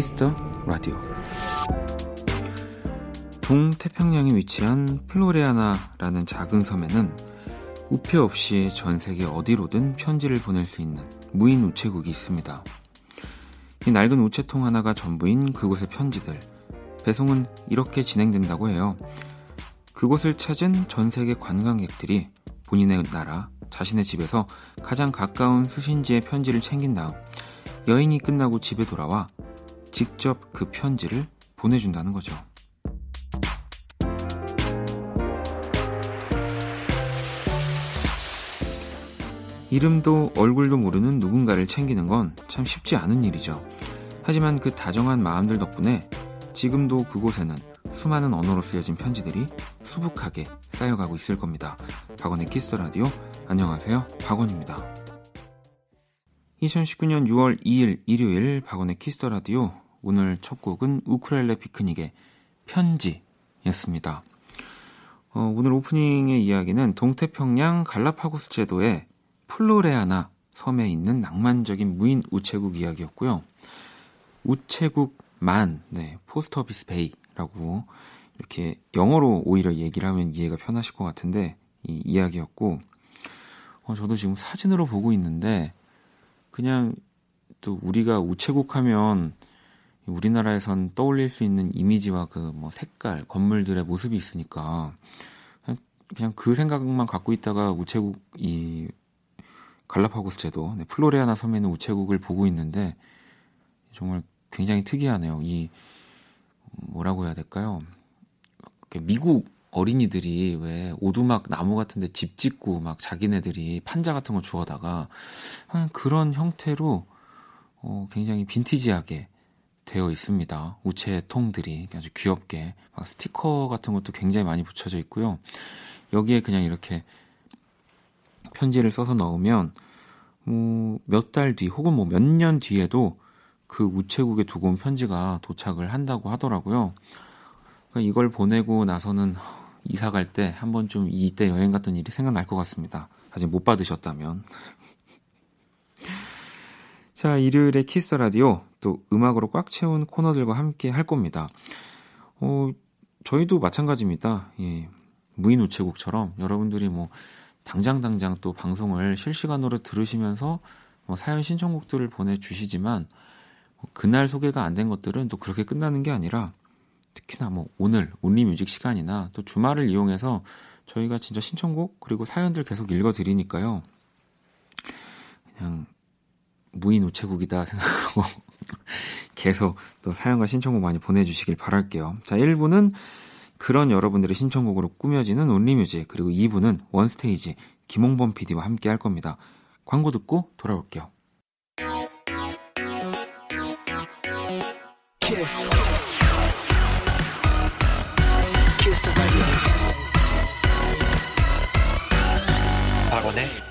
Kiss the Radio 동태평양에 위치한 플로레아나라는 작은 섬에는 우표 없이 전 세계 어디로든 편지를 보낼 수 있는 무인 우체국이 있습니다. 이 낡은 우체통 하나가 전부인 그곳의 편지들. 배송은 이렇게 진행된다고 해요. 그곳을 찾은 전 세계 관광객들이 본인의 나라, 자신의 집에서 가장 가까운 수신지의 편지를 챙긴 다음 여행이 끝나고 집에 돌아와 직접 그 편지를 보내준다는 거죠. 이름도 얼굴도 모르는 누군가를 챙기는 건 참 쉽지 않은 일이죠. 하지만 그 다정한 마음들 덕분에 지금도 그곳에는 수많은 언어로 쓰여진 편지들이 수북하게 쌓여가고 있을 겁니다. 박원의 Kiss the Radio 안녕하세요. 박원입니다. 2019년 6월 2일 일요일 박원의 Kiss the Radio 오늘 첫 곡은 우크렐레 피크닉의 편지였습니다. 어, 오늘 오프닝의 이야기는 동태평양 갈라파고스 제도의 플로레아나 섬에 있는 낭만적인 무인 우체국 이야기였고요. 우체국만, 네, Post Office Bay라고 이렇게 영어로 오히려 얘기를 하면 이해가 편하실 것 같은데 이 이야기였고, 어, 저도 지금 사진으로 보고 있는데 그냥 또 우리가 우체국 하면 우리나라에선 떠올릴 수 있는 이미지와 그 뭐 색깔, 건물들의 모습이 있으니까 그냥 그 생각만 갖고 있다가 우체국 이 갈라파고스 제도 네, 플로레아나 섬에 있는 우체국을 보고 있는데 정말 굉장히 특이하네요. 이 뭐라고 해야 될까요? 미국 어린이들이 왜 오두막 나무 같은데 집 짓고 막 자기네들이 판자 같은 거 주워다가 그런 형태로 어, 굉장히 빈티지하게 되어 있습니다. 우체통들이 아주 귀엽게 막 스티커 같은 것도 굉장히 많이 붙여져 있고요. 여기에 그냥 이렇게 편지를 써서 넣으면 뭐 몇 달 뒤 혹은 뭐 몇 년 뒤에도 그 우체국에 두고 온 편지가 도착을 한다고 하더라고요. 그러니까 이걸 보내고 나서는 이사 갈 때 한 번좀 이때 여행 갔던 일이 생각날 것 같습니다. 아직 못 받으셨다면. 자, 일요일에 키스 라디오 또 음악으로 꽉 채운 코너들과 함께 할 겁니다. 어, 저희도 마찬가지입니다. 예. 무인 우체국처럼 여러분들이 뭐 당장 당장 또 방송을 실시간으로 들으시면서 뭐 사연 신청곡들을 보내주시지만 뭐 그날 소개가 안 된 것들은 또 그렇게 끝나는 게 아니라 특히나 뭐 오늘 온리뮤직 시간이나 또 주말을 이용해서 저희가 진짜 신청곡 그리고 사연들 계속 읽어드리니까요. 그냥 무인 우체국이다 생각하고 계속 또 사연과 신청곡 많이 보내주시길 바랄게요. 자, 1부는 그런 여러분들의 신청곡으로 꾸며지는 온리뮤직 그리고 2부는 원스테이지 김홍범 PD와 함께 할 겁니다. 광고 듣고 돌아올게요. 키스.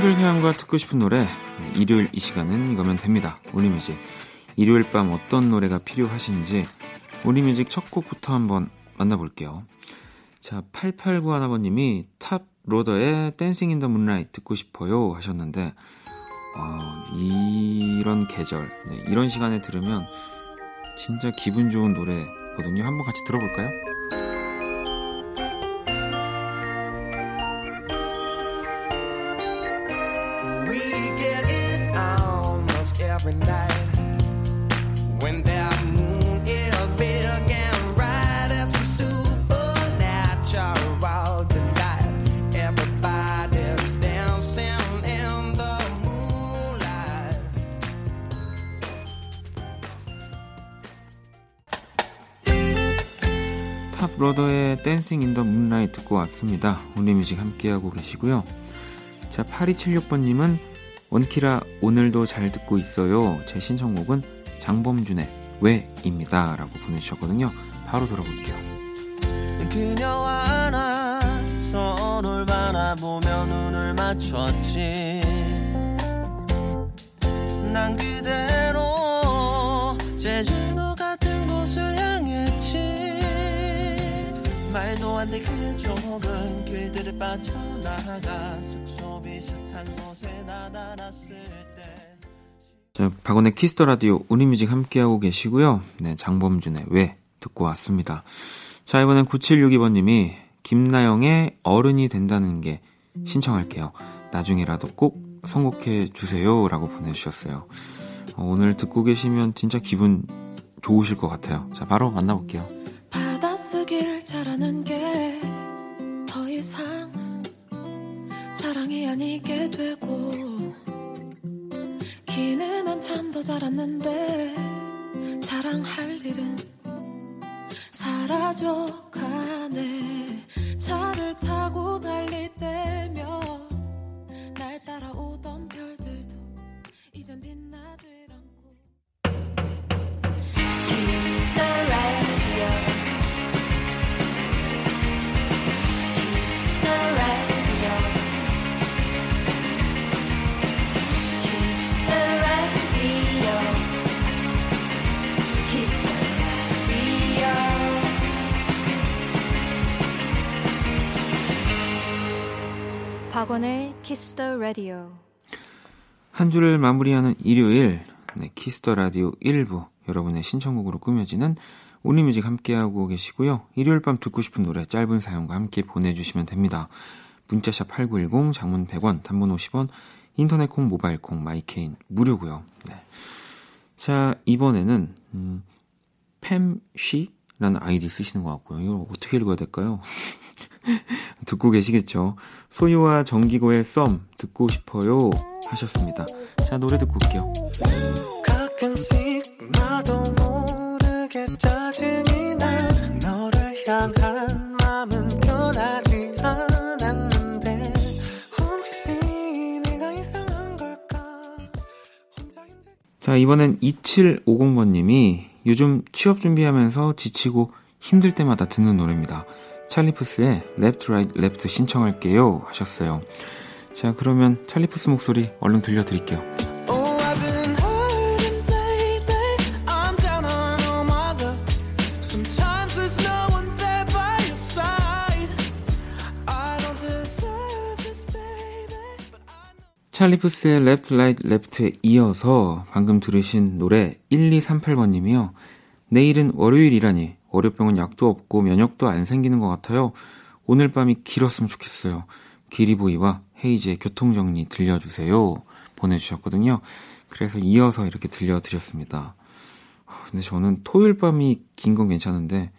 한줄 사연과 듣고 싶은 노래 네, 일요일 이 시간은 이거면 됩니다. Only Music. 일요일 밤 어떤 노래가 필요하신지 Only Music 첫 곡부터 한번 만나볼게요. 자, 8891번님이 Toploader의 Dancing in the Moonlight 듣고 싶어요 하셨는데 어, 이런 계절, 네, 이런 시간에 들으면 진짜 기분 좋은 노래거든요. 한번 같이 들어볼까요? 댄싱 인 더 문라이트 듣고 왔습니다. 온리뮤직 함께하고 계시고요. 자, 8276번님은 원키라 오늘도 잘 듣고 있어요. 제 신청곡은 장범준의 왜입니다. 라고 보내주셨거든요. 바로 들어볼게요. 그녀와 안아서 널 바라보며 눈을 맞췄지 난 그대로 말도 안돼 그 좁은 길들을 빠져나가 숙소 비슷한 곳에 나타났을 때 자, 박원의 Kiss the Radio Only Music 함께하고 계시고요. 네, 장범준의 왜 듣고 왔습니다. 자, 이번엔 9762번님이 김나영의 어른이 된다는 게 신청할게요. 나중에라도 꼭 선곡해 주세요. 라고 보내주셨어요. 어, 오늘 듣고 계시면 진짜 기분 좋으실 것 같아요. 자, 바로 만나볼게요. 잘하는 게 더 이상 자랑이 아니게 되고 기는 한참 더 자랐는데 자랑할 일은 사라져가네 박원의 Kiss the Radio 한 주를 마무리하는 일요일 네, Kiss the Radio 1부 여러분의 신청곡으로 꾸며지는 Only Music 함께하고 계시고요. 일요일 밤 듣고 싶은 노래 짧은 사연과 함께 보내주시면 됩니다. 문자샵 8910 장문 100원 단문 50원 인터넷 콩 모바일 콩 My K는 무료고요. 네. 자 이번에는 음, 팸쉬라는 아이디 쓰시는 것 같고요. 이걸 어떻게 읽어야 될까요? 듣고 계시겠죠? 소유와 정기고의 썸 듣고 싶어요 하셨습니다. 자 노래 듣고 올게요. 자 이번엔 2750번님이 요즘 취업 준비하면서 지치고 힘들 때마다 듣는 노래입니다. 찰리푸스의 Left Right Left 신청할게요 하셨어요. 자 그러면 찰리푸스 목소리 얼른 들려드릴게요. 찰리푸스의 Left Right Left에 이어서 방금 들으신 노래 1238번님이요. 내일은 월요일이라니 월요병은 약도 없고 면역도 안 생기는 것 같아요. 오늘 밤이 길었으면 좋겠어요. 기리보이와 헤이즈의 교통정리 들려주세요. 보내주셨거든요. 그래서 이어서 이렇게 들려드렸습니다. 근데 저는 토요일 밤이 긴 건 괜찮은데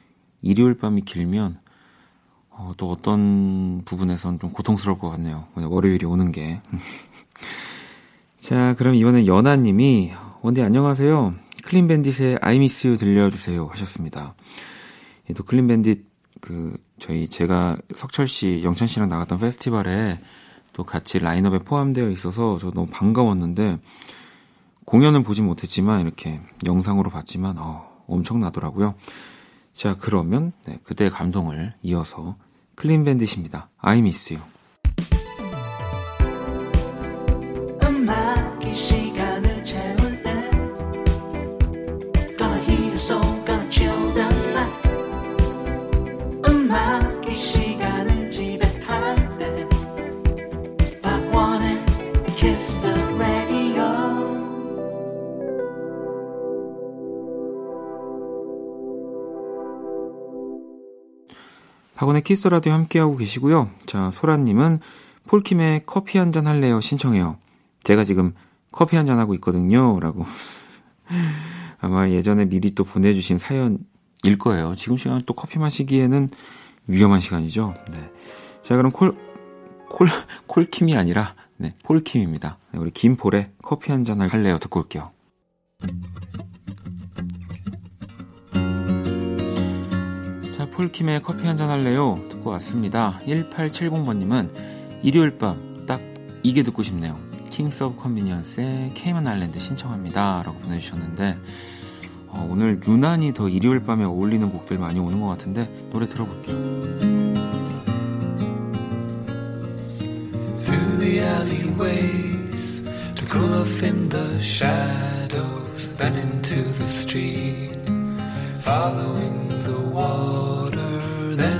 일요일 밤이 길면 어, 또 어떤 부분에선 좀 고통스러울 것 같네요. 월요일이 오는 게. 자, 그럼 이번엔 연아님이 원디 안녕하세요. Clean Bandit의 I miss you 들려주세요 하셨습니다. 또 Clean Bandit 그 저희 제가 석철 씨, 영찬 씨랑 나갔던 페스티벌에 또 같이 라인업에 포함되어 있어서 저 너무 반가웠는데 공연을 보지 못했지만 이렇게 영상으로 봤지만 어, 엄청나더라고요. 자 그러면 네, 그때의 감동을 이어서 Clean Bandit입니다. I miss you. 박원의 Kiss the Radio 함께하고 계시고요. 자, 소라님은 폴킴의 커피 한 잔 할래요 신청해요. 제가 지금 커피 한 잔 하고 있거든요. 라고. 아마 예전에 미리 또 보내주신 사연일 거예요. 지금 시간 또 커피 마시기에는 위험한 시간이죠. 네. 자, 그럼 콜, 콜, 콜킴이 아니라, 네, 폴킴입니다. 네, 우리 김폴의 커피 한 잔 할래요. 듣고 올게요. 폴킴의 커피 한잔 할래요? 듣고 왔습니다. 1870번님은 일요일 밤 딱 이게 듣고 싶네요. Kings of Convenience의 Cayman Islands 신청합니다. 라고 보내주셨는데, 어, 오늘 유난히 더 일요일 밤에 어울리는 곡들 많이 오는 것 같은데, 노래 들어볼게요. Through the alleyways, to cool off in the shadows, then into the street, following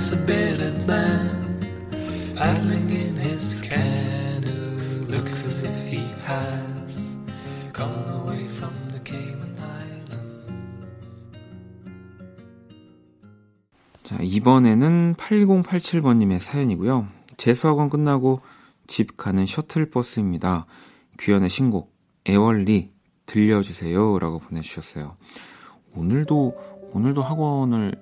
the there's a bearded man, paddling in his canoe, looks as if he has come away from the Cayman Islands. 자, 이번에는 8087번님의 사연이고요. 재수학원 끝나고 집 가는 셔틀버스입니다. 규현의 신곡, 애월리 들려주세요. 라고 보내주셨어요. 오늘도, 오늘도 학원을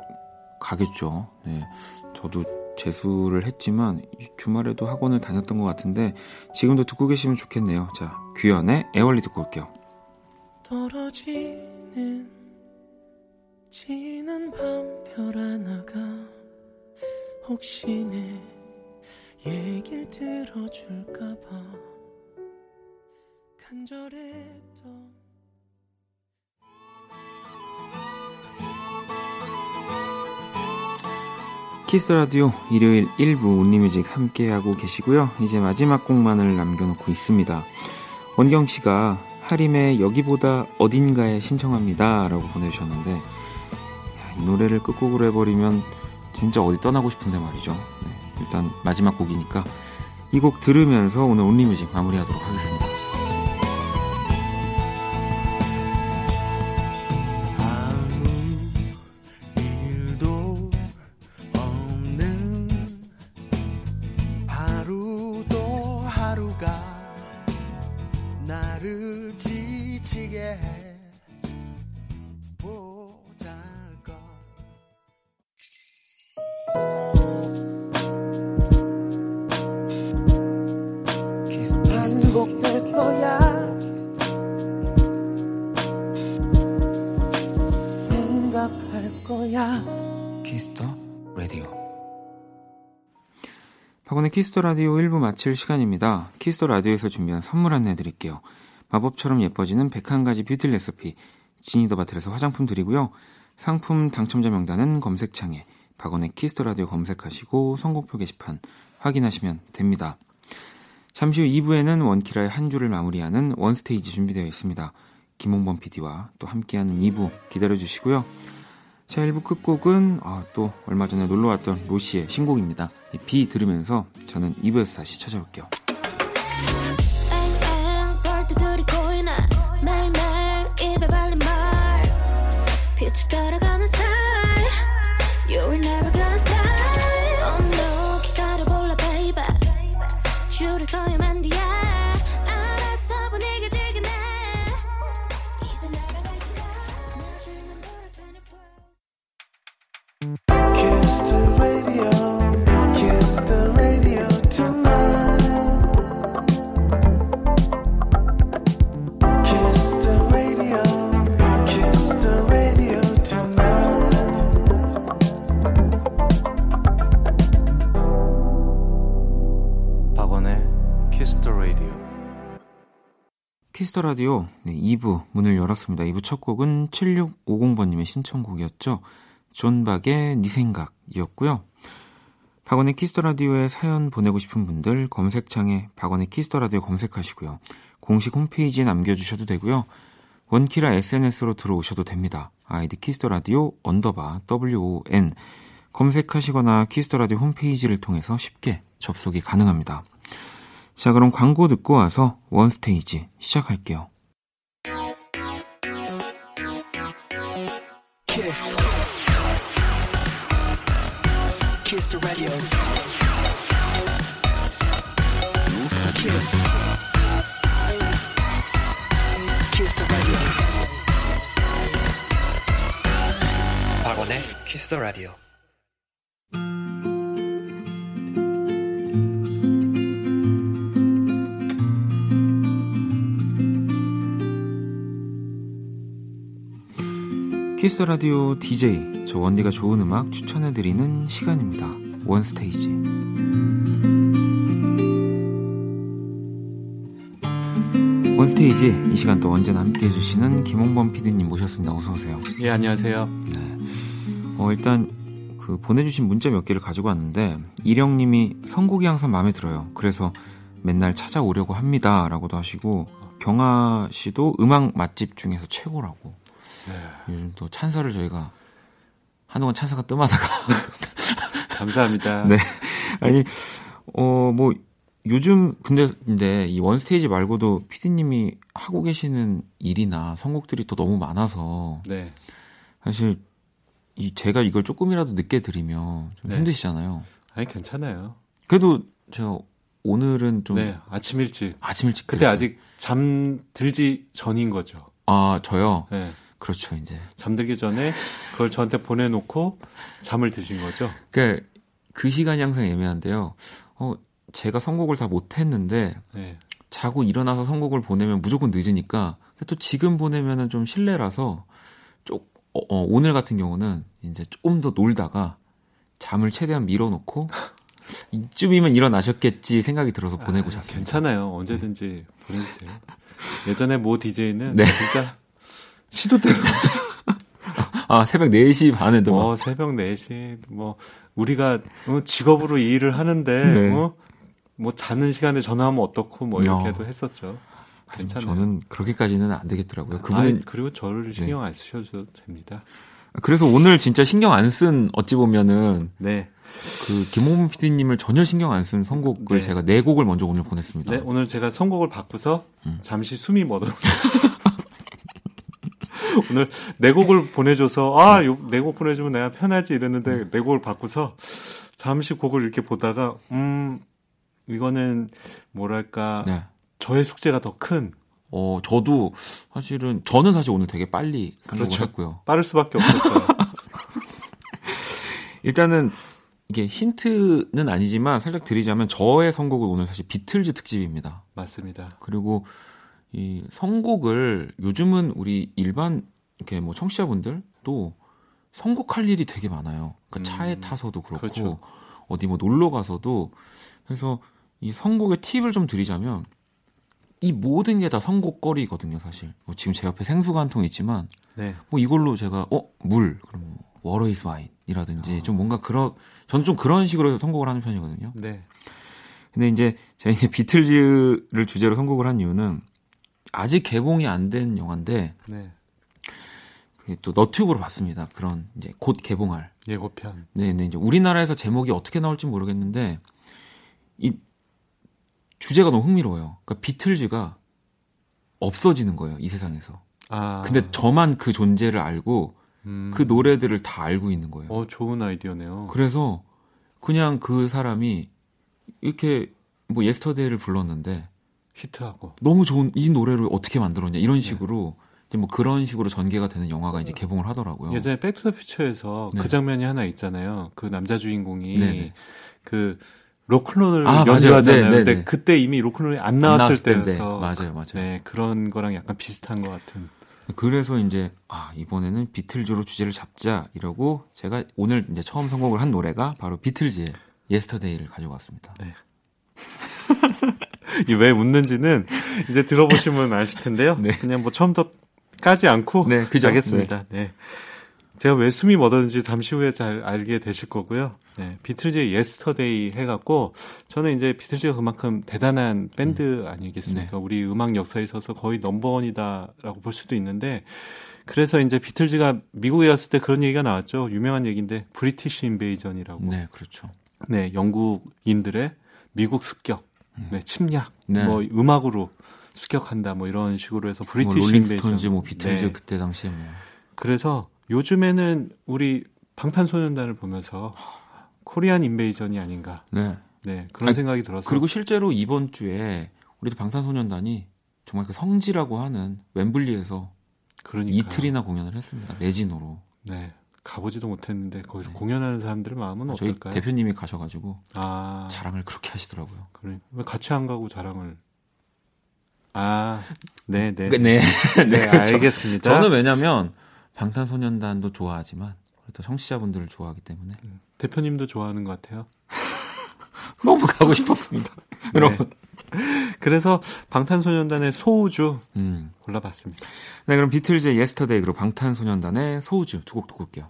가겠죠. 네. 저도 재수를 했지만 주말에도 학원을 다녔던 것 같은데 지금도 듣고 계시면 좋겠네요. 자, 규현의 애월리 듣고 올게요. 떨어지는 지는 밤별 하나가 혹시 내 얘길 들어줄까봐 간절했던 키스 라디오 일요일 1부 온리뮤직 함께하고 계시고요. 이제 마지막 곡만을 남겨놓고 있습니다. 원경 씨가 하림의 여기보다 어딘가에 신청합니다. 라고 보내주셨는데, 야, 이 노래를 끝곡으로 해버리면 진짜 어디 떠나고 싶은데 말이죠. 네, 일단 마지막 곡이니까 이 곡 들으면서 오늘 온리뮤직 마무리하도록 하겠습니다. Kiss the Radio 1부 마칠 시간입니다. Kiss the Radio에서 준비한 선물 안내 드릴게요. 마법처럼 예뻐지는 101가지 뷰티 레시피 Genie the Bottle에서 화장품 드리고요. 상품 당첨자 명단은 검색창에 박원의 Kiss the Radio 검색하시고 선곡표 게시판 확인하시면 됩니다. 잠시 후 2부에는 원키라의 한 주를 마무리하는 원스테이지 준비되어 있습니다. 김홍범 PD와 또 함께하는 2부 기다려주시고요. 자, 1부 끝곡은 아, 또 얼마 전에 놀러 왔던 로시의 신곡입니다. 비 들으면서 저는 2부에서 다시 찾아올게요. Kiss the Radio 네, 2부 문을 열었습니다. 2부 첫 곡은 7650번님의 신청곡이었죠. 존박의 니 생각이었고요. 박원의 Kiss the Radio에 사연 보내고 싶은 분들 검색창에 박원의 Kiss the Radio 검색하시고요. 공식 홈페이지에 남겨주셔도 되고요. 원키라 SNS로 들어오셔도 됩니다. 아이디 Kiss the Radio underbar WON 검색하시거나 Kiss the Radio 홈페이지를 통해서 쉽게 접속이 가능합니다. 자, 그럼 광고 듣고 와서 원스테이지 시작할게요. Kiss. Kiss the Radio. Kiss. Kiss the Radio. 박원의 Kiss the Radio. 키스 라디오 DJ 저 원디가 좋은 음악 추천해 드리는 시간입니다. One Stage. One Stage 이 시간 또 언제나 함께 해주시는 김홍범 PD님 모셨습니다. 어서 오세요. 예, 안녕하세요. 네. 어, 일단 그 보내주신 문자 몇 개를 가지고 왔는데 이령님이 선곡이 항상 마음에 들어요. 그래서 맨날 찾아오려고 합니다라고도 하시고 경아 씨도 음악 맛집 중에서 최고라고. 네. 요즘 또 찬사를 저희가 한동안 찬사가 뜸하다가 감사합니다. 네. 아니 어 뭐 요즘 근데 근데 이 원스테이지 말고도 피디님이 하고 계시는 일이나 선곡들이 또 너무 많아서 네. 사실 이 제가 이걸 조금이라도 늦게 드리면 좀 네. 힘드시잖아요. 아니 괜찮아요. 그래도 제가 오늘은 좀 네, 아침 일찍 아침 일찍 그때 드렸어요. 아직 잠 들지 전인 거죠. 아 저요. 네. 그렇죠 이제 잠들기 전에 그걸 저한테 보내놓고 잠을 드신 거죠. 그그 그 시간이 항상 애매한데요. 어 제가 선곡을 다 못했는데 네. 자고 일어나서 선곡을 보내면 무조건 늦으니까 또 지금 보내면은 좀 실례라서 좀 어, 어, 오늘 같은 경우는 이제 조금 더 놀다가 잠을 최대한 밀어놓고 이쯤이면 일어나셨겠지 생각이 들어서 보내고 아, 잤습니다. 괜찮아요. 언제든지 네. 보내주세요. 예전에 모 DJ는 네. 진짜 시도 때도 없이 아, 새벽 4시 반에도 어, 새벽 4시 뭐 우리가 어, 직업으로 이 일을 하는데 네. 어? 뭐 자는 시간에 전화하면 어떻고 뭐 이렇게도 어. 했었죠. 괜찮아요. 저는 그렇게까지는 안 되겠더라고요. 그분은 아, 그리고 저를 신경 네. 안 쓰셔도 됩니다. 그래서 오늘 진짜 신경 안 쓴 어찌 보면은 네. 그 김홍문 PD님을 전혀 신경 안 쓴 선곡을 네. 제가 네 곡을 먼저 오늘 보냈습니다. 네, 오늘 제가 선곡을 바꾸서 음. 잠시 숨이 멎어. 오늘 네 곡을 보내줘서 아네 곡 보내주면 내가 편하지 이랬는데 음. 네 곡을 바꾸서 잠시 곡을 이렇게 보다가 음 이거는 뭐랄까 네. 저의 숙제가 더 큰. 어 저도 사실은 저는 사실 오늘 되게 빨리 선곡을 그렇죠. 했고요. 빠를 수밖에 없었어요. 일단은 이게 힌트는 아니지만 살짝 드리자면 저의 선곡은 오늘 사실 비틀즈 특집입니다. 맞습니다. 그리고 이 선곡을 요즘은 우리 일반 이렇게 뭐 청취자분들도 선곡할 일이 되게 많아요. 그러니까 음, 차에 타서도 그렇고 그렇죠. 어디 뭐 놀러 가서도 그래서 이 선곡의 팁을 좀 드리자면 이 모든 게 다 선곡거리거든요, 사실. 뭐 지금 제 옆에 생수가 한 통 있지만 네. 뭐 이걸로 제가 어 물, 그럼 뭐 워러 이스 와인이라든지 어. 좀 뭔가 그런 저는 좀 그런 식으로 선곡을 하는 편이거든요. 네. 근데 이제 제가 이제 비틀즈를 주제로 선곡을 한 이유는 아직 개봉이 안 된 영화인데 네. 또 너튜브로 봤습니다. 그런 이제 곧 개봉할 예고편. 네, 네. 이제 우리나라에서 제목이 어떻게 나올지 모르겠는데 이 주제가 너무 흥미로워요. 그러니까 비틀즈가 없어지는 거예요, 이 세상에서. 아. 근데 저만 그 존재를 알고 음. 그 노래들을 다 알고 있는 거예요. 어, 좋은 아이디어네요. 그래서 그냥 그 사람이 이렇게 뭐 Yesterday를 불렀는데 히트하고 너무 좋은 이 노래를 어떻게 만들었냐 이런 네. 식으로 네. 이제 뭐 그런 식으로 전개가 되는 영화가 이제 개봉을 하더라고요. 예전에 백투더퓨처에서 네. 그 장면이 하나 있잖아요. 그 남자 주인공이 네네. 그 로큰롤을 아, 연주하잖아요. 네, 네, 근데 네. 그때 이미 로큰롤이 안 나왔을, 안 나왔을 때여서 맞아요, 맞아요. 네, 그런 거랑 약간 비슷한 것 같은. 그래서 이제 아 이번에는 비틀즈로 주제를 잡자 이러고 제가 오늘 이제 처음 선곡을 한 노래가 바로 비틀즈의 Yesterday를 가져왔습니다. 네. 왜 웃는지는 이제 들어보시면 아실 텐데요. 네. 그냥 뭐 처음부터 까지 않고 네, 그죠? 하겠습니다. 네. 네. 제가 왜 숨이 멎었는지 잠시 후에 잘 알게 되실 거고요. 네, 비틀즈의 Yesterday 해갖고 저는 이제 비틀즈가 그만큼 대단한 밴드 음. 아니겠습니까? 네. 우리 음악 역사에 있어서 거의 넘버원이다라고 볼 수도 있는데 그래서 이제 비틀즈가 미국에 갔을 때 그런 얘기가 나왔죠. 유명한 얘기인데 British Invasion이라고. 네, 그렇죠. 네, 영국인들의 미국 습격, 음. 네, 침략, 네. 뭐 음악으로 습격한다, 뭐 이런 식으로 해서 British 뭐 롤링스톤즈, 뭐 비틀즈 네. 그때 당시에 뭐. 그래서 요즘에는 우리 방탄소년단을 보면서 Korean Invasion이 아닌가. 네. 네, 그런 아니, 생각이 들었어요. 그리고 실제로 이번 주에 우리도 방탄소년단이 정말 그 성지라고 하는 웸블리에서 그러니까요. 이틀이나 공연을 했습니다. 매진으로. 네. 가보지도 못했는데 거기서 네. 공연하는 사람들의 마음은 아, 저희 어떨까요? 대표님이 가셔가지고 아. 자랑을 그렇게 하시더라고요. 그래 왜 같이 안 가고 자랑을? 아, 네, 네, 네, 네, 네, 네 그렇죠. 알겠습니다. 저는 왜냐면 방탄소년단도 좋아하지만 또 청취자분들을 좋아하기 때문에 대표님도 좋아하는 것 같아요. 너무 가고 싶었습니다. 네. 여러분 그래서 방탄소년단의 소우주 음. 골라봤습니다. 네, 그럼 비틀즈의 Yesterday 그리고 방탄소년단의 소우주 두 곡 듣고 올게요.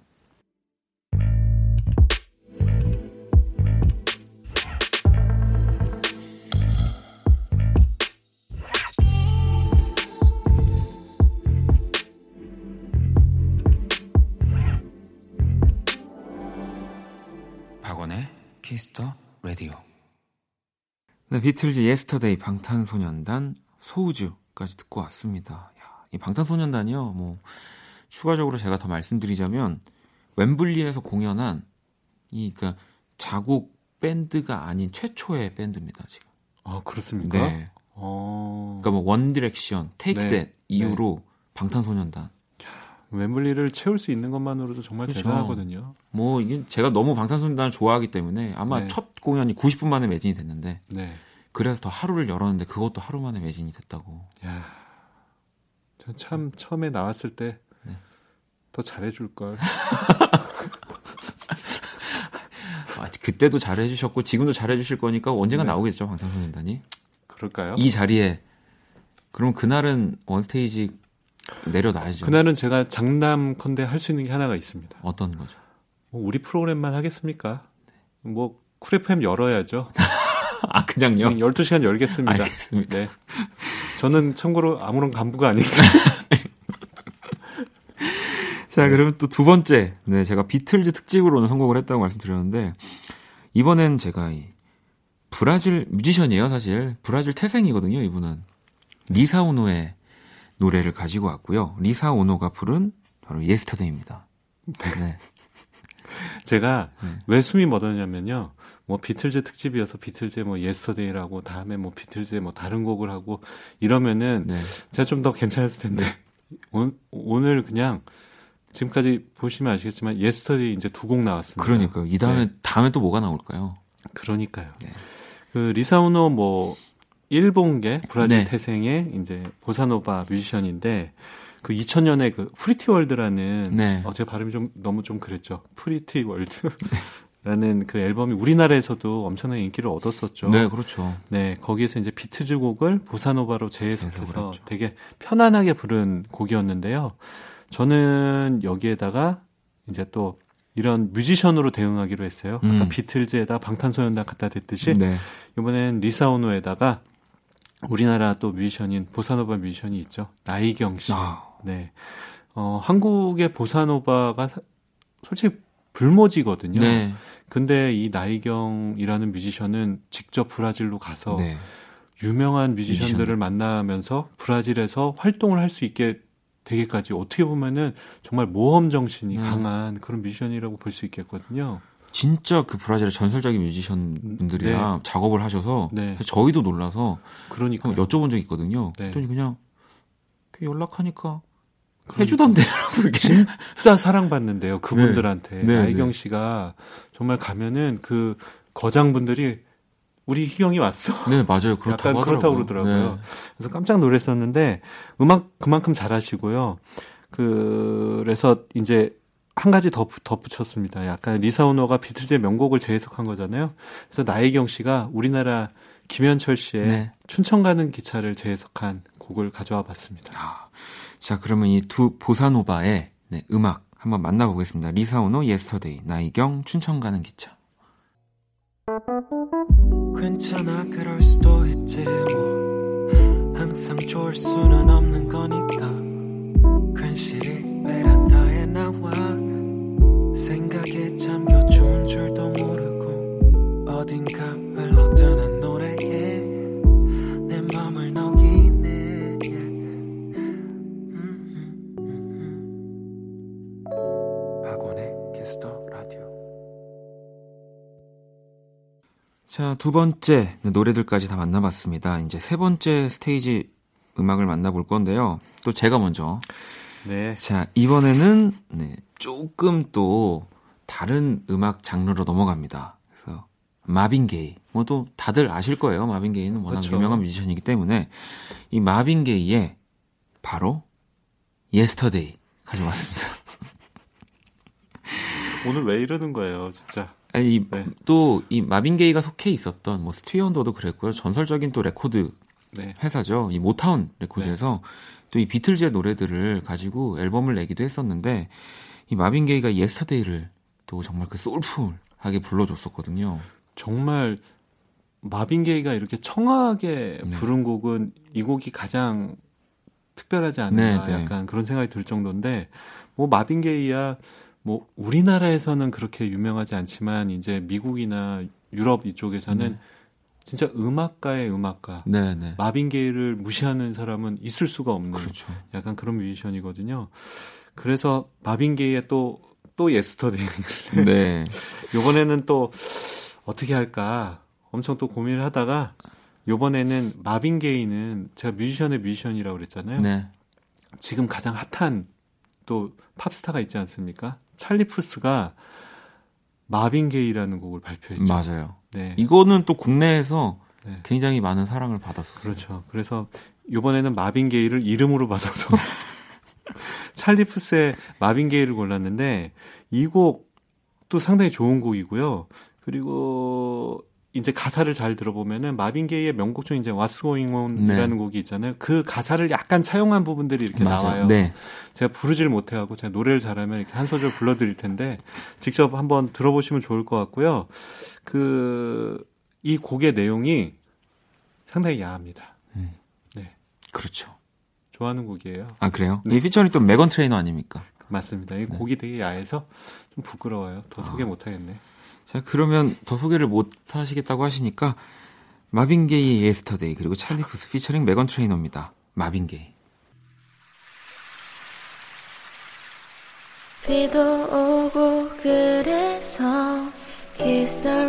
네, 비틀즈 Yesterday 방탄소년단 소우주까지 듣고 왔습니다. 야, 이 방탄소년단이요. 뭐 추가적으로 제가 더 말씀드리자면 웸블리에서 공연한 이 그러니까 자국 밴드가 아닌 최초의 밴드입니다, 지금. 아, 그렇습니까? 네. 어... 그러니까 뭐 원디렉션, 테이크 댓 이후로 네. 방탄소년단 웸블리를 채울 수 있는 것만으로도 정말 그렇죠. 대단하거든요. 뭐 이게 제가 너무 방탄소년단을 좋아하기 때문에 아마 네. 첫 공연이 90분 만에 매진이 됐는데 네. 그래서 더 하루를 열었는데 그것도 하루 만에 매진이 됐다고. 야, 참 처음에 나왔을 때더 네. 잘해줄 걸. 아, 그때도 잘해주셨고 지금도 잘해주실 거니까 언젠가 네. 나오겠죠 방탄소년단이. 그럴까요? 이 자리에 그럼 그날은 원스테이지 내려놔야죠. 그날은 제가 장남컨대 할 수 있는 게 하나가 있습니다. 어떤 거죠? 뭐 우리 프로그램만 하겠습니까? 네. 뭐 쿨FM 열어야죠. 아, 그냥요? 12시간 열겠습니다. 알겠습니다. 네. 저는 참고로 아무런 간부가 아니죠. 자, 네. 그러면 또 두 번째. 네, 제가 비틀즈 특집으로는 선곡을 했다고 말씀드렸는데, 이번엔 제가 이 브라질 뮤지션이에요, 사실. 브라질 태생이거든요, 이분은. 리사 오노의 노래를 가지고 왔고요. 리사 오노가 부른 바로 Yesterday입니다. 네. 제가 네. 왜 숨이 멎었냐면요. 뭐 비틀즈 특집이어서 비틀즈의 뭐 Yesterday라고 다음에 뭐 비틀즈의 뭐 다른 곡을 하고 이러면은 네. 제가 좀 더 괜찮았을 텐데 오, 오늘 그냥 지금까지 보시면 아시겠지만 Yesterday 이제 두 곡 나왔습니다. 그러니까요. 이 다음에 네. 다음에 또 뭐가 나올까요? 그러니까요. 네. 그 리사 오노 뭐 일본계 브라질 네. 태생의 이제 보사노바 뮤지션인데 그 2000년에 그 Pretty World라는 네. 어, 제 발음이 좀 너무 좀 그랬죠. Pretty World. 라는 그 앨범이 우리나라에서도 엄청난 인기를 얻었었죠. 네, 그렇죠. 네, 거기에서 이제 비틀즈 곡을 보사노바로 재해석해서 되게 편안하게 부른 곡이었는데요. 저는 여기에다가 이제 또 이런 뮤지션으로 대응하기로 했어요. 음. 아까 비틀즈에다 방탄소년단 갖다 댔듯이 네. 이번엔 리사오노에다가 우리나라 또 뮤지션인 보사노바 뮤지션이 있죠. 나희경 씨. 아. 네. 어, 한국의 보사노바가 사, 솔직히 불모지거든요. 네. 근데 이 나희경이라는 뮤지션은 직접 브라질로 가서 네. 유명한 뮤지션들을 뮤지션. 만나면서 브라질에서 활동을 할 수 있게 되기까지 어떻게 보면은 정말 모험 정신이 네. 강한 그런 뮤지션이라고 볼 수 있겠거든요. 진짜 그 브라질의 전설적인 뮤지션 분들이랑 네. 작업을 하셔서 네. 저희도 놀라서 그러니까 여쭤본 적이 있거든요. 네. 그랬더니 그냥 연락하니까. 해주던데요. 진짜 사랑받는데요. 그분들한테 네. 네, 나이경 네. 씨가 정말 가면은 그 거장분들이 우리 희경이 왔어. 네 맞아요. 그렇다고 약간 그렇다고 그러더라고요. 네. 그래서 깜짝 놀랐었는데 음악 그만큼 잘하시고요. 그 그래서 이제 한 가지 더 덧붙였습니다. 약간 리사 오너가 비틀즈의 명곡을 재해석한 거잖아요. 그래서 나희경 씨가 우리나라 김현철 씨의 네. 춘천 가는 기차를 재해석한 곡을 가져와 봤습니다. 아, 자, 그러면 이 두 보사노바의 네, 음악 한번 만나보겠습니다. 리사오노 Yesterday, 나희경 춘천 가는 기차. 괜찮아 그럴 수도 있지 뭐 항상 좋을 수는 없는 거니까 괜시리 베란다에 나와 두 번째 노래들까지 다 만나봤습니다. 이제 세 번째 스테이지 음악을 만나볼 건데요. 또 제가 먼저 네. 자, 이번에는 네, 조금 또 다른 음악 장르로 넘어갑니다. 그래서 마빈 게이. 뭐 또 다들 아실 거예요. 마빈 게이는 워낙 그렇죠. 유명한 뮤지션이기 때문에 이 마빈 게이의 바로 Yesterday 가져왔습니다. 오늘 왜 이러는 거예요, 진짜. 아니 네. 또이 마빈 게이가 속해 있었던 뭐 스티비 원더도 그랬고요. 전설적인 또 레코드 네. 회사죠. 이 모타운 레코드에서 네. 또이 비틀즈의 노래들을 가지고 앨범을 내기도 했었는데 이 마빈 게이가 Yesterday를 또 정말 그 soulful하게 불러줬었거든요. 정말 마빈 게이가 이렇게 청아하게 네. 부른 곡은 이 곡이 가장 특별하지 않나 네, 네. 약간 그런 생각이 들 정도인데 뭐 마빈 게이야 뭐 우리나라에서는 그렇게 유명하지 않지만 이제 미국이나 유럽 이쪽에서는 네. 진짜 음악가의 음악가 네, 네. 마빈 게이를 무시하는 사람은 있을 수가 없는 그렇죠. 약간 그런 뮤지션이거든요. 그래서 마빈 게이의 또 또 Yesterday 네. 요번에는 또 어떻게 할까 엄청 또 고민을 하다가 요번에는 마빈 게이는 제가 뮤지션의 뮤지션이라고 그랬잖아요. 네. 지금 가장 핫한 또 팝스타가 있지 않습니까? 찰리 푸스가 마빈 게이라는 곡을 발표했죠. 맞아요. 네. 이거는 또 국내에서 네. 굉장히 많은 사랑을 받았어요. 그렇죠. 그래서 요번에는 마빈 게이를 이름으로 받아서 찰리 푸스의 마빈 게이를 골랐는데 이 곡도 상당히 좋은 곡이고요. 그리고 이제 가사를 잘 들어보면은 마빈 게이의 명곡 중 이제 What's Going On이라는 네. 곡이 있잖아요. 그 가사를 약간 차용한 부분들이 이렇게 맞아요. 나와요. 네. 제가 부르질 못해가지고 제가 노래를 잘하면 이렇게 한 소절 불러드릴 텐데 직접 한번 들어보시면 좋을 것 같고요. 그 이 곡의 내용이 상당히 야합니다. 음. 네, 그렇죠. 좋아하는 곡이에요. 아 그래요? 네. 이 피처링 또 메건 트레이너 아닙니까? 맞습니다. 이 네. 곡이 되게 야해서 좀 부끄러워요. 더 소개 아. 못하겠네. 자, 그러면 더 소개를 못 하시겠다고 하시니까 마빈 게이의 Yesterday 그리고 찰리 푸스 피처링 메건 트레이너입니다. 마빈 게이. 비도 오고 그래서 kiss the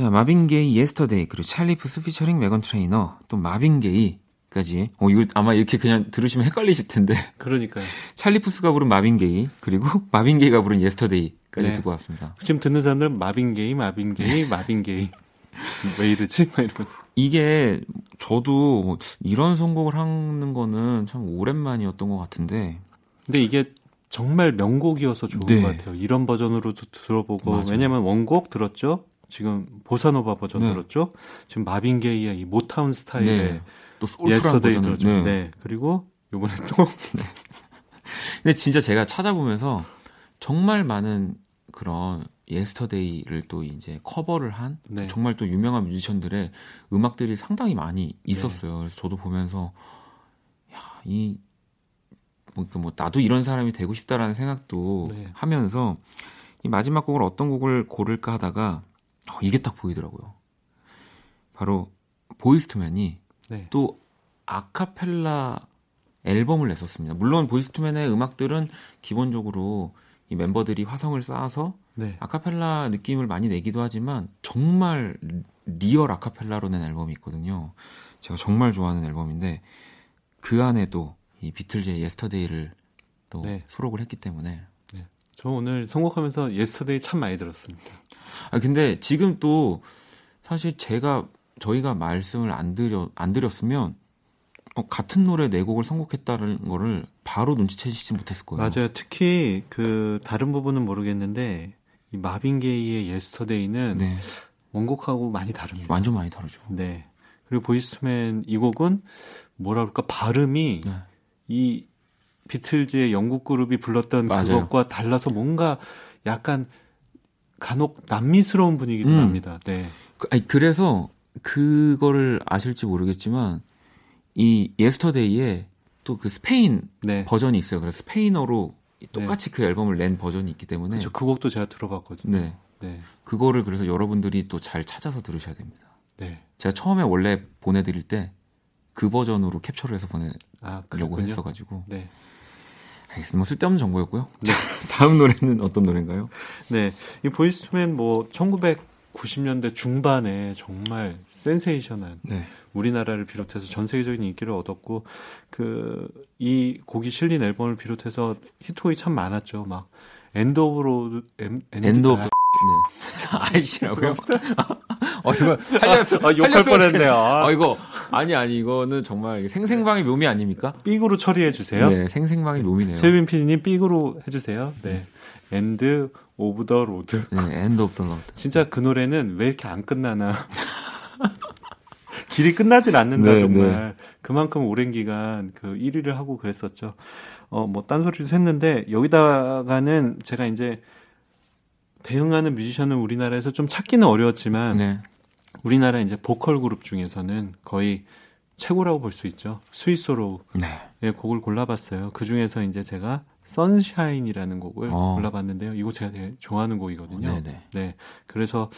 자, 마빈 게이 Yesterday 그리고 찰리 푸스 피처링 메건 트레이너 또 마빈 게이까지 어 이거 아마 이렇게 그냥 들으시면 헷갈리실 텐데. 그러니까요. 찰리 푸스가 부른 마빈 게이 그리고 마빈 게이가 부른 Yesterday까지 네. 듣고 왔습니다. 지금 듣는 사람들은 마빈 게이, 마빈 게이, 마빈 게이. 왜 이러지? 막 이러면서. 이게 저도 뭐 이런 선곡을 하는 거는 참 오랜만이었던 것 같은데. 근데 이게 정말 명곡이어서 좋은 네. 것 같아요. 이런 버전으로도 들어보고 맞아요. 왜냐면 원곡 들었죠. 지금 보사노바 버전 네. 들었죠. 지금 마빈 게이의 이 모타운 스타일의 네. 또 Yesterday 들었죠. 네. 네. 그리고 요번에 또 네. 근데 진짜 제가 찾아보면서 정말 많은 그런 Yesterday를 또 이제 커버를 한 네. 정말 또 유명한 뮤지션들의 음악들이 상당히 많이 있었어요. 네. 그래서 저도 보면서 야, 이 뭐, 뭐 나도 이런 사람이 되고 싶다라는 생각도 네. 하면서 이 마지막 곡을 어떤 곡을 고를까 하다가 어, 이게 딱 보이더라고요. 바로 보이스투맨이 네. 또 아카펠라 앨범을 냈었습니다. 물론 보이스투맨의 음악들은 기본적으로 이 멤버들이 화성을 쌓아서 네. 아카펠라 느낌을 많이 내기도 하지만 정말 리얼 아카펠라로 낸 앨범이 있거든요. 제가 정말 좋아하는 앨범인데 그 안에도 이 비틀즈의 Yesterday를 또 네. 수록을 했기 때문에 네. 저 오늘 선곡하면서 Yesterday 참 많이 들었습니다. 아 근데 지금 또 사실 제가 저희가 말씀을 안 드려 안 드렸으면 어, 같은 노래 네 곡을 선곡했다는 거를 바로 눈치채시지 못했을 거예요. 맞아요. 특히 그 다른 부분은 모르겠는데 이 마빈 게이의 Yesterday는 네. 원곡하고 많이 다릅니다. 완전 많이 다르죠. 네. 그리고 보이스투맨 이 곡은 뭐라 그럴까 발음이 네. 이 비틀즈의 영국 그룹이 불렀던 맞아요. 그것과 달라서 뭔가 약간 간혹 남미스러운 분위기도 음. 납니다. 네. 그, 아니, 그래서 그거를 아실지 모르겠지만 이 예스터데이에 또 그 스페인 네. 버전이 있어요. 그래서 스페인어로 똑같이 네. 그 앨범을 낸 버전이 있기 때문에 그렇죠. 그 곡도 제가 들어봤거든요. 네. 네. 그거를 그래서 여러분들이 또 잘 찾아서 들으셔야 됩니다. 네. 제가 처음에 원래 보내드릴 때 그 버전으로 캡처를 해서 보내려고 아, 했어가지고 네. 알겠습니다. 뭐 쓸데없는 정보였고요. 네. 다음 노래는 어떤 노래인가요? 네. 이 보이스투맨 뭐 1990년대 중반에 정말 센세이션한 네. 우리나라를 비롯해서 전 세계적인 인기를 얻었고 그 이 곡이 실린 앨범을 비롯해서 히트곡이 참 많았죠. 막 End of Road End, of 네. 아이씨라고요? 어, 이거 살렸어. 아, 욕할 뻔했네요. 아, 이거. 아니, 아니, 이거는 정말 생생방의 묘미 아닙니까? 삑으로 처리해 주세요. 네, 생생방의 묘미네요. 최빈 PD님 삑으로 해주세요. 네. End of the Road. 네, End of the Road. 진짜 그 노래는 왜 이렇게 안 끝나나. 길이 끝나질 않는다, 네, 정말. 네. 그만큼 오랜 기간 그 1위를 하고 그랬었죠. 어, 뭐, 딴소리도 했는데, 여기다가는 제가 이제 대응하는 뮤지션은 우리나라에서 좀 찾기는 어려웠지만, 네. 우리나라 이제 보컬 그룹 중에서는 거의 최고라고 볼 수 있죠. Sweet Sorrow 네. 예, 곡을 골라봤어요. 그 중에서 이제 제가 Sunshine이라는 곡을 어. 골라봤는데요. 이거 제가 되게 좋아하는 곡이거든요. 네네. 네. 그래서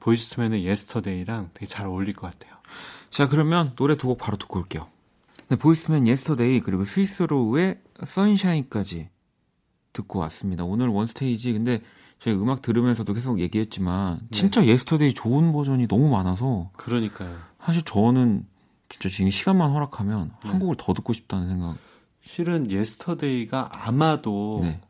보이스투맨의 예스터데이랑 되게 잘 어울릴 것 같아요. 자, 그러면 노래 두 곡 바로 듣고 올게요. 네, 보이스투맨 예스터데이 그리고 스위스로우의 선샤인까지 듣고 왔습니다. 오늘 원스테이지 근데 저희 음악 들으면서도 계속 얘기했지만 네. 진짜 Yesterday 좋은 버전이 너무 많아서 그러니까요. 사실 저는 진짜 지금 시간만 허락하면 네. 한 곡을 더 듣고 싶다는 생각. 실은 Yesterday가 아마도 네.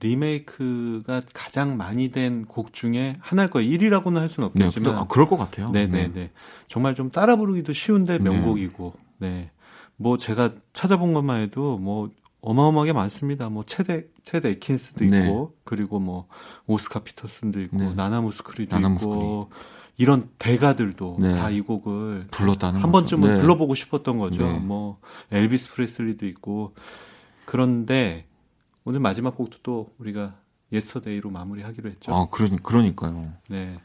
리메이크가 가장 많이 된 곡 중에 하나일 거예요. 1위라고는 할 수는 네, 없겠지만. 네, 아, 그럴 것 같아요. 네네네. 네, 네. 정말 좀 따라 부르기도 쉬운데 명곡이고. 네. 뭐 제가 찾아본 것만 해도 뭐 어마어마하게 많습니다. 뭐 쳇 쳇 앳킨스도 있고 네. 그리고 뭐 오스카 피터슨도 있고 네. 나나 무스쿠리도 나나 있고 무스쿠리. 이런 대가들도 네. 다 이 곡을 불렀다는 한 거죠. 번쯤은 네. 불러보고 싶었던 거죠. 네. 뭐 엘비스 프레슬리도 있고 그런데 오늘 마지막 곡도 또 우리가 Yesterday로 마무리하기로 했죠. 아, 그러, 그러니까요. 네.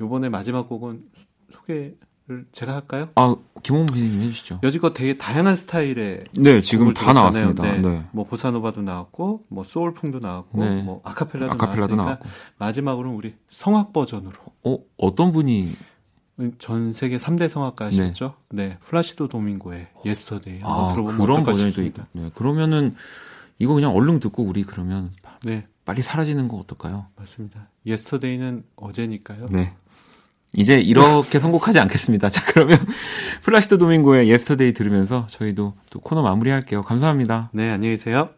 요번에 마지막 곡은 소개 제가 할까요? 아, 김홍 PD님 해주시죠. 여지껏 되게 다양한 스타일의 네, 지금 다 나왔습니다. 네. 네. 뭐 보사노바도 나왔고, 뭐 소울풍도 나왔고, 네. 뭐 아카펠라도, 아카펠라도 나왔고 마지막으로는 우리 성악 버전으로. 어, 어떤 분이 전 세계 3대 성악가시죠? 네. 네. 플라시도 도밍고의 Yesterday 한번 아, 들어보면 그런 버전도 있다. 네. 그러면은 이거 그냥 얼른 듣고 우리 그러면 네. 빨리 사라지는 거 어떨까요? 맞습니다. Yesterday는 어제니까요. 네. 이제 이렇게 선곡하지 않겠습니다. 자, 그러면 플라시드 도밍고의 Yesterday 들으면서 저희도 또 코너 마무리할게요. 감사합니다. 네, 안녕히 계세요.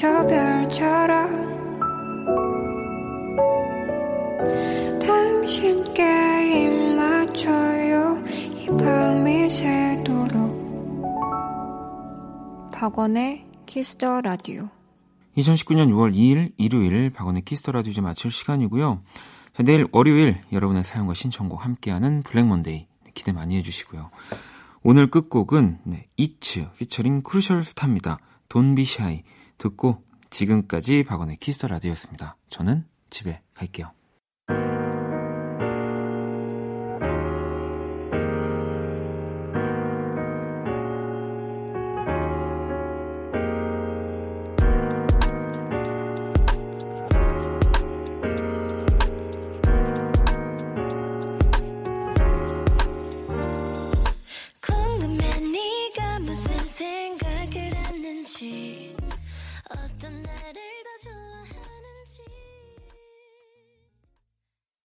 저 별처럼 당신께 박원의 Kiss the Radio 2019년 6월 2일 일요일 박원의 Kiss the Radio 이제 마칠 시간이고요. 자, 내일 월요일 여러분의 사연과 신청곡 함께하는 Black Monday 기대 많이 해주시고요. 오늘 끝곡은 네, It's featuring Crucial Star입니다. 돈비샤이 듣고 지금까지 박원의 키스터 라디오였습니다. 저는 집에 갈게요.